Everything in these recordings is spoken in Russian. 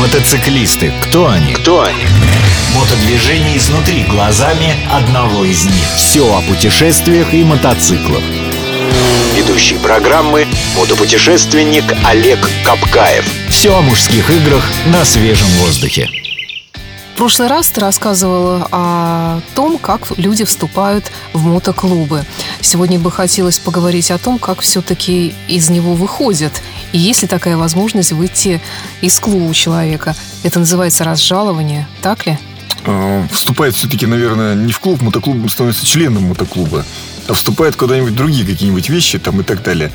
Мотоциклисты. Кто они? Кто они? Мотодвижение изнутри глазами одного из них. Все о путешествиях и мотоциклах. Ведущий программы мотопутешественник Олег Капкаев. Все о мужских играх на свежем воздухе. В прошлый раз ты рассказывала о том, как люди вступают в мотоклубы. Сегодня бы хотелось поговорить о том, как все-таки из него выходят. И есть ли такая возможность выйти из клуба у человека? Это называется разжалование, так ли? А, вступает все-таки, наверное, не в клуб мотоклуба, становится членом мотоклуба, а вступает куда-нибудь другие какие-нибудь вещи там и так далее.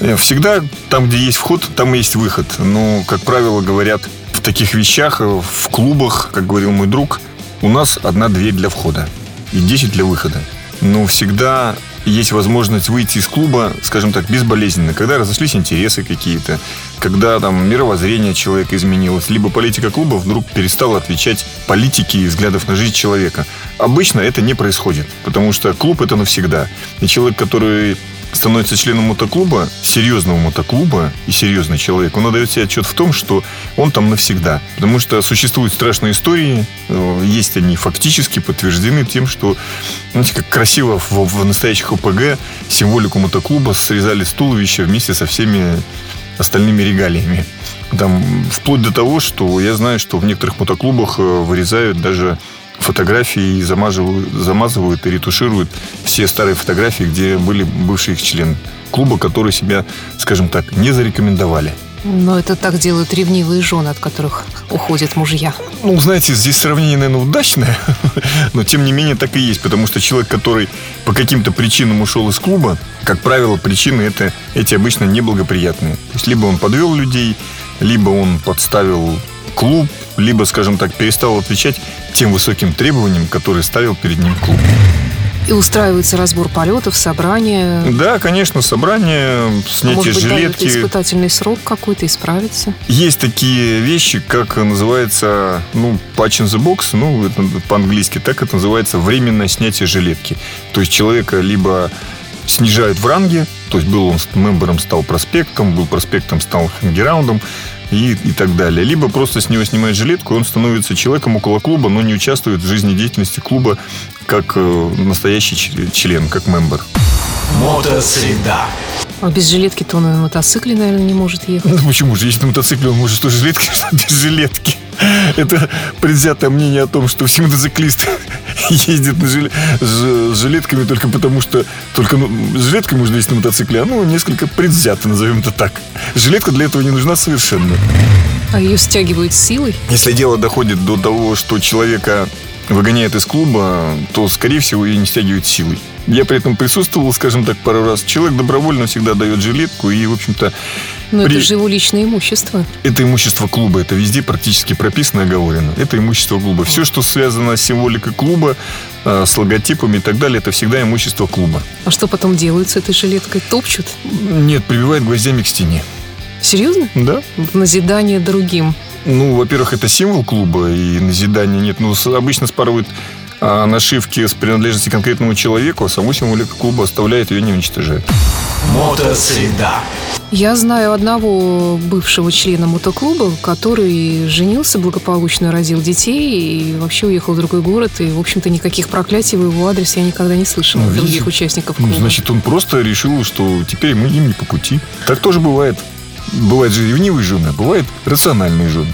Э, всегда там, где есть вход, там и есть выход. Но, как правило, говорят, в таких вещах, в клубах, как говорил мой друг, у нас одна дверь для входа и 10 для выхода. Но всегда есть возможность выйти из клуба, скажем так, безболезненно, когда разошлись интересы какие-то, когда там мировоззрение человека изменилось, либо политика клуба вдруг перестала отвечать политике и взглядов на жизнь человека. Обычно это не происходит, потому что клуб это навсегда. И человек, который становится членом мотоклуба, серьезного мотоклуба и серьезный человек, он отдает себе отчет в том, что он там навсегда. Потому что существуют страшные истории, э, есть они фактически подтверждены тем, что, знаете, как красиво в, в настоящих ОПГ символику мотоклуба срезали с туловища вместе со всеми остальными регалиями. Там, вплоть до того, что я знаю, что в некоторых мотоклубах э, вырезают даже фотографии и замазывают, замазывают и ретушируют все старые фотографии, где были бывшие их члены клуба, которые себя, скажем так, не зарекомендовали. Но это так делают ревнивые жены, от которых уходят мужья. Ну, знаете, здесь сравнение, наверное, удачное, но тем не менее так и есть, потому что человек, который по каким-то причинам ушел из клуба, как правило, причины это, эти обычно неблагоприятные. То есть либо он подвел людей, либо он подставил клуб, либо, скажем так, перестал отвечать тем высоким требованиям, которые ставил перед ним клуб. И устраивается разбор полетов, собрания. Да, конечно, собрание, снятие а может быть, жилетки. испытательный срок какой-то исправиться. Есть такие вещи, как называется, ну, patch in the box, ну, это по-английски, так это называется временное снятие жилетки. То есть человека либо снижают в ранге, то есть был он мембером, стал проспектом, был проспектом, стал хангераундом, и, и так далее. Либо просто с него снимает жилетку, и он становится человеком около клуба, но не участвует в жизнедеятельности клуба как э, настоящий член, как мембер. Мотосреда. А без жилетки-то он на мотоцикле, наверное, не может ехать. Ну почему же? Если на мотоцикле он может что жилетки, что без жилетки. Это предвзятое мнение о том, что все мотоциклисты ездят на жил... с жилетками только потому, что только ну, жилеткой можно ездить на мотоцикле, а ну, несколько предвзято, назовем это так. Жилетка для этого не нужна совершенно. А ее стягивают силой? Если дело доходит до того, что человека выгоняет из клуба, то, скорее всего, ее не стягивают силой. Я при этом присутствовал, скажем так, пару раз. Человек добровольно всегда дает жилетку и, в общем-то... Но при... это же его личное имущество. Это имущество клуба. Это везде практически прописано и оговорено. Это имущество клуба. Все, что связано с символикой клуба, а, с логотипами и так далее, это всегда имущество клуба. А что потом делают с этой жилеткой? Топчут? Нет, прибивают гвоздями к стене. Серьезно? Да. В назидание другим. Ну, во-первых, это символ клуба, и назидания нет. Ну, обычно спарывают а нашивки с принадлежности конкретному человеку, а саму символику клуба оставляет, ее не уничтожает. Мотосреда. Я знаю одного бывшего члена мотоклуба, который женился благополучно, родил детей и вообще уехал в другой город. И, в общем-то, никаких проклятий в его адрес я никогда не слышала ну, от других участников клуба. Ну, значит, он просто решил, что теперь мы им не по пути. Так тоже бывает. Бывают же ревнивые жены, бывают рациональные жены.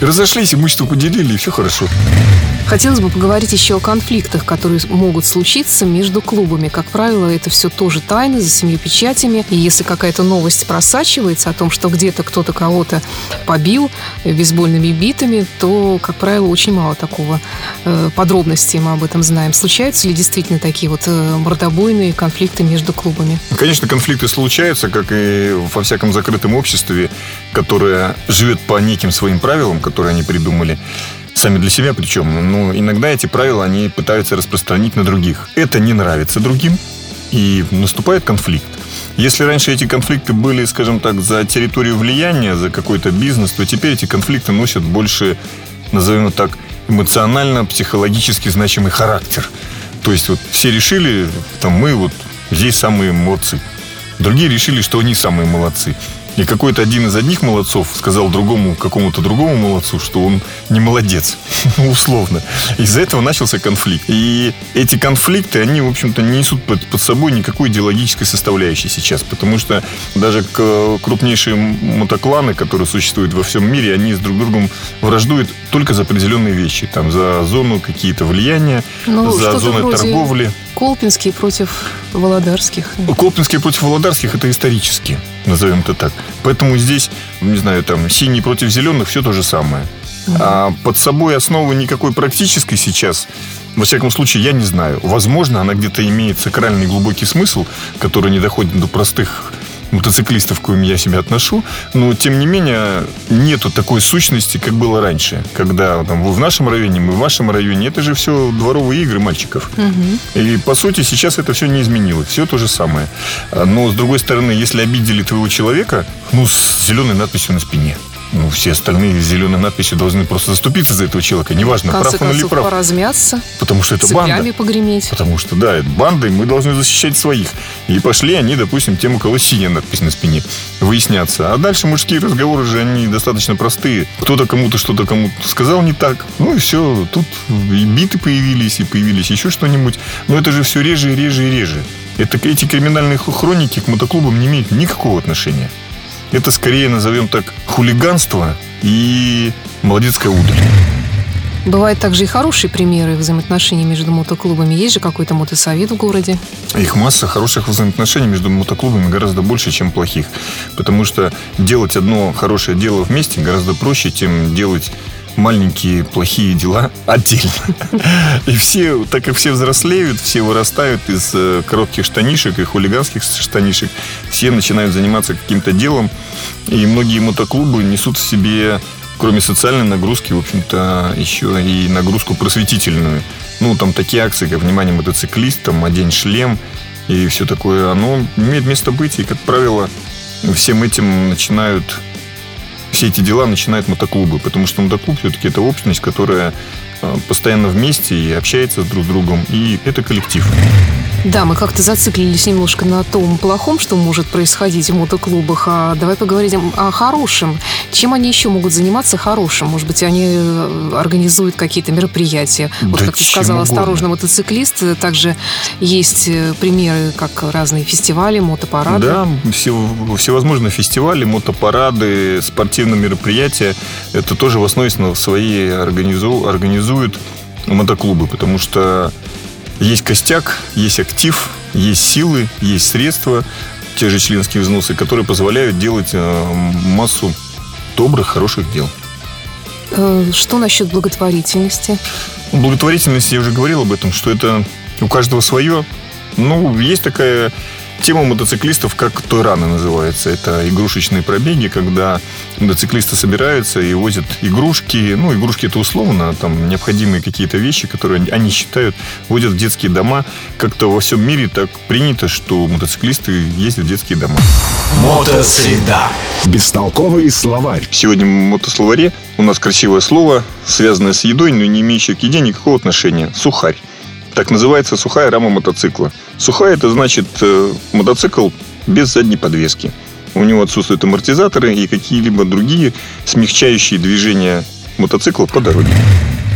Разошлись, имущество поделили, и все хорошо. Хотелось бы поговорить еще о конфликтах, которые могут случиться между клубами. Как правило, это все тоже тайны за семью печатями. И если какая-то новость просачивается о том, что где-то кто-то кого-то побил бейсбольными битами, то, как правило, очень мало такого э, подробностей мы об этом знаем. Случаются ли действительно такие вот э, мордобойные конфликты между клубами? Конечно, конфликты случаются, как и во всяком закрытом обществе, которое живет по неким своим правилам, которые они придумали сами для себя причем. Но иногда эти правила они пытаются распространить на других. Это не нравится другим, и наступает конфликт. Если раньше эти конфликты были, скажем так, за территорию влияния, за какой-то бизнес, то теперь эти конфликты носят больше, назовем так, эмоционально-психологически значимый характер. То есть вот все решили, там мы вот здесь самые молодцы. Другие решили, что они самые молодцы. И какой-то один из одних молодцов сказал другому, какому-то другому молодцу, что он не молодец, ну, условно. Из-за этого начался конфликт. И эти конфликты, они, в общем-то, не несут под, под собой никакой идеологической составляющей сейчас, потому что даже крупнейшие мотокланы, которые существуют во всем мире, они с друг другом враждуют только за определенные вещи. Там, за зону какие-то влияния, ну, за зоны торговли. Колпинские против Володарских. Колпинские против Володарских это исторически, назовем это так. Поэтому здесь, не знаю, там синий против зеленых все то же самое. Угу. А под собой основы никакой практической сейчас, во всяком случае, я не знаю. Возможно, она где-то имеет сакральный глубокий смысл, который не доходит до простых мотоциклистов, к коим я себя отношу, но тем не менее нету такой сущности, как было раньше, когда там, вы в нашем районе, мы в вашем районе, это же все дворовые игры мальчиков. Угу. И по сути сейчас это все не изменилось, все то же самое. Но с другой стороны, если обидели твоего человека, ну с зеленой надписью на спине, ну, все остальные с зеленой надписью должны просто заступиться за этого человека. Неважно, прав он или прав. поразмяться. Потому что это банда. погреметь. Потому что, да, это банда, и мы должны защищать своих. И пошли они, допустим, тем, у кого синяя надпись на спине, выясняться. А дальше мужские разговоры же, они достаточно простые. Кто-то кому-то что-то кому-то сказал не так. Ну и все. Тут и биты появились, и появились еще что-нибудь. Но это же все реже и реже и реже. Это, эти криминальные хроники к мотоклубам не имеют никакого отношения. Это скорее, назовем так, хулиганство и молодецкая удаль. Бывают также и хорошие примеры взаимоотношений между мотоклубами. Есть же какой-то мотосовет в городе? Их масса хороших взаимоотношений между мотоклубами гораздо больше, чем плохих. Потому что делать одно хорошее дело вместе гораздо проще, чем делать маленькие плохие дела отдельно. И все, так как все взрослеют, все вырастают из э, коротких штанишек и хулиганских штанишек, все начинают заниматься каким-то делом, и многие мотоклубы несут в себе кроме социальной нагрузки, в общем-то, еще и нагрузку просветительную. Ну, там такие акции, как «Внимание мотоциклистам», «Одень шлем» и все такое, оно имеет место быть. И, как правило, всем этим начинают все эти дела начинают мотоклубы, потому что мотоклуб все-таки это общность, которая э, постоянно вместе и общается друг с другом, и это коллектив. Да, мы как-то зациклились немножко на том плохом, что может происходить в мотоклубах. А давай поговорим о хорошем. Чем они еще могут заниматься хорошим? Может быть, они э, организуют какие-то мероприятия. Вот да как ты сказал, осторожно, мотоциклист. Также есть э, примеры, как разные фестивали, мотопарады. Да, все, всевозможные фестивали, мотопарады, спортивные мероприятия. Это тоже в основе своей организу, организуют мотоклубы, потому что есть костяк, есть актив, есть силы, есть средства, те же членские взносы, которые позволяют делать э, массу добрых, хороших дел. Э, что насчет благотворительности? Благотворительность, я уже говорил об этом, что это у каждого свое. Ну, есть такая Тема мотоциклистов как тойраны называется. Это игрушечные пробеги, когда мотоциклисты собираются и возят игрушки. Ну, игрушки это условно, там необходимые какие-то вещи, которые они считают, водят в детские дома. Как-то во всем мире так принято, что мотоциклисты ездят в детские дома. Мотосреда. Бестолковый словарь. Сегодня в мотословаре у нас красивое слово, связанное с едой, но не имеющее к еде никакого отношения. Сухарь. Так называется сухая рама мотоцикла. Сухая это значит э, мотоцикл без задней подвески. У него отсутствуют амортизаторы и какие-либо другие смягчающие движения мотоцикла по дороге.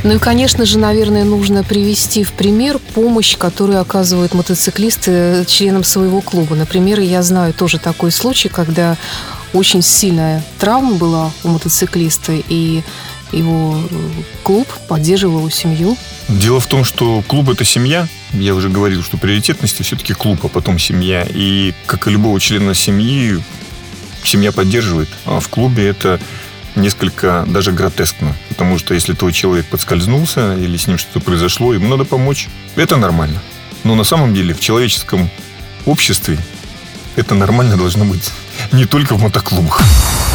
Ну и, конечно же, наверное, нужно привести в пример помощь, которую оказывают мотоциклисты членам своего клуба. Например, я знаю тоже такой случай, когда очень сильная травма была у мотоциклиста, и его клуб поддерживал семью. Дело в том, что клуб – это семья. Я уже говорил, что приоритетности все-таки клуб, а потом семья. И, как и любого члена семьи, семья поддерживает. А в клубе это несколько даже гротескно. Потому что если твой человек подскользнулся или с ним что-то произошло, ему надо помочь. Это нормально. Но на самом деле в человеческом обществе это нормально должно быть не только в мотоклубах.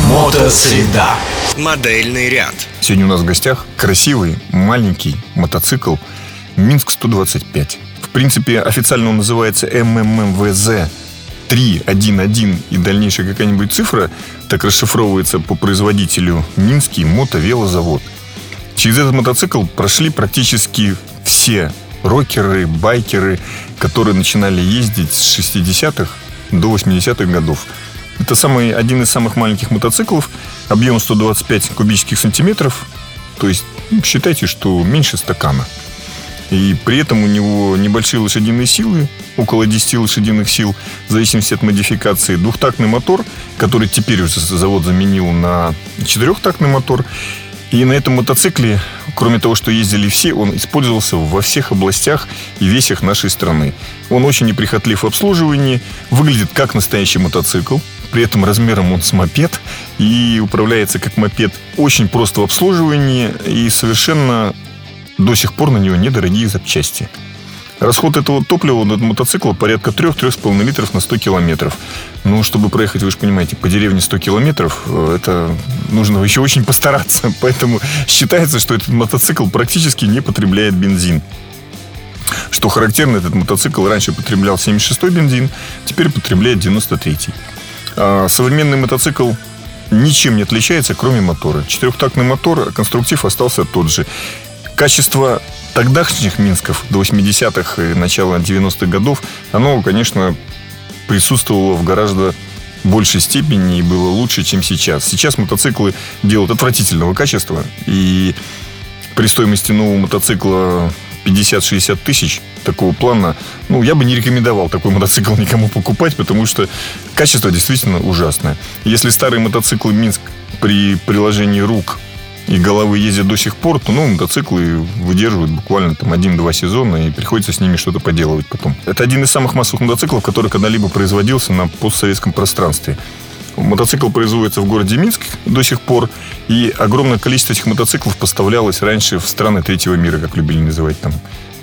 Мотосреда. Модельный ряд. Сегодня у нас в гостях красивый, маленький мотоцикл Минск 125. В принципе, официально он называется МММВЗ 311 и дальнейшая какая-нибудь цифра так расшифровывается по производителю Минский мотовелозавод. Через этот мотоцикл прошли практически все рокеры, байкеры, которые начинали ездить с 60-х до 80-х годов. Это самый, один из самых маленьких мотоциклов, объем 125 кубических сантиметров, то есть ну, считайте, что меньше стакана. И при этом у него небольшие лошадиные силы, около 10 лошадиных сил, в зависимости от модификации. Двухтактный мотор, который теперь уже завод заменил на четырехтактный мотор. И на этом мотоцикле, кроме того, что ездили все, он использовался во всех областях и весях нашей страны. Он очень неприхотлив в обслуживании, выглядит как настоящий мотоцикл. При этом размером он с мопед и управляется как мопед. Очень просто в обслуживании и совершенно до сих пор на него недорогие запчасти. Расход этого топлива на мотоцикла порядка 3-3,5 литров на 100 километров. Ну, чтобы проехать, вы же понимаете, по деревне 100 километров, э, это нужно еще очень постараться. Поэтому считается, что этот мотоцикл практически не потребляет бензин. Что характерно, этот мотоцикл раньше потреблял 76-й бензин, теперь потребляет 93-й. А современный мотоцикл ничем не отличается, кроме мотора. Четырехтактный мотор, конструктив остался тот же. Качество тогдашних Минсков до 80-х и начала 90-х годов, оно, конечно, присутствовало в гораздо большей степени и было лучше, чем сейчас. Сейчас мотоциклы делают отвратительного качества, и при стоимости нового мотоцикла 50-60 тысяч такого плана, ну, я бы не рекомендовал такой мотоцикл никому покупать, потому что качество действительно ужасное. Если старые мотоциклы Минск при приложении рук и головы ездят до сих пор, то ну, мотоциклы выдерживают буквально там один-два сезона и приходится с ними что-то поделывать потом. Это один из самых массовых мотоциклов, который когда-либо производился на постсоветском пространстве. Мотоцикл производится в городе Минск до сих пор, и огромное количество этих мотоциклов поставлялось раньше в страны третьего мира, как любили называть там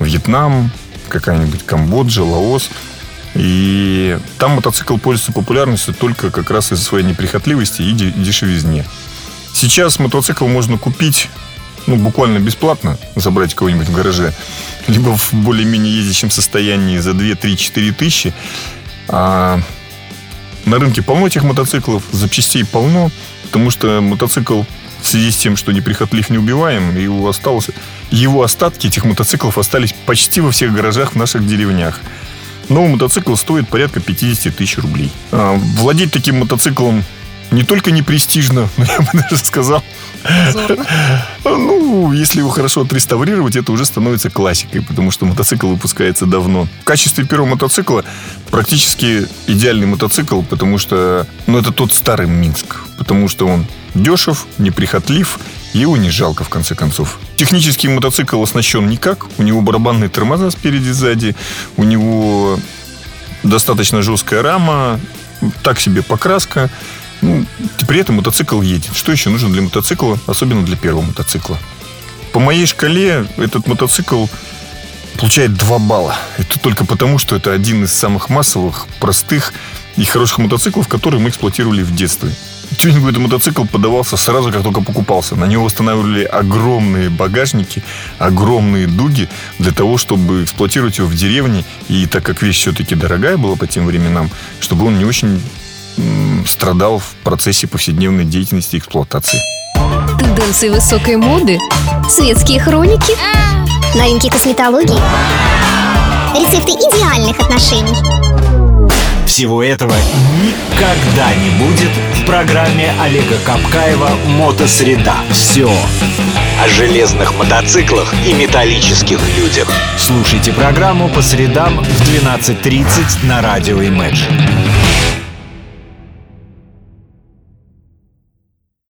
Вьетнам, какая-нибудь Камбоджа, Лаос. И там мотоцикл пользуется популярностью только как раз из-за своей неприхотливости и дешевизне. Сейчас мотоцикл можно купить ну, буквально бесплатно, забрать кого-нибудь в гараже, либо в более-менее ездящем состоянии за 2, 3, 4 тысячи. А на рынке полно этих мотоциклов, запчастей полно, потому что мотоцикл в связи с тем, что неприхотлив не убиваем, его осталось, его остатки этих мотоциклов остались почти во всех гаражах в наших деревнях. Новый мотоцикл стоит порядка 50 тысяч рублей. А, владеть таким мотоциклом не только не престижно, но я бы даже сказал, ну, если его хорошо отреставрировать, это уже становится классикой, потому что мотоцикл выпускается давно. В качестве первого мотоцикла практически идеальный мотоцикл, потому что, ну, это тот старый Минск, потому что он дешев, неприхотлив, его не жалко, в конце концов. Технический мотоцикл оснащен никак. У него барабанные тормоза спереди сзади. У него достаточно жесткая рама. Так себе покраска. Ну, при этом мотоцикл едет. Что еще нужно для мотоцикла, особенно для первого мотоцикла? По моей шкале этот мотоцикл получает 2 балла. Это только потому, что это один из самых массовых, простых и хороших мотоциклов, которые мы эксплуатировали в детстве. Тюнинговый мотоцикл подавался сразу, как только покупался. На него устанавливали огромные багажники, огромные дуги для того, чтобы эксплуатировать его в деревне. И так как вещь все-таки дорогая была по тем временам, чтобы он не очень страдал в процессе повседневной деятельности и эксплуатации. Тенденции высокой моды, светские хроники, новинки косметологии, рецепты идеальных отношений. Всего этого никогда не будет в программе Олега Капкаева «Мотосреда». Все о железных мотоциклах и металлических людях. Слушайте программу по средам в 12.30 на радио Imagine.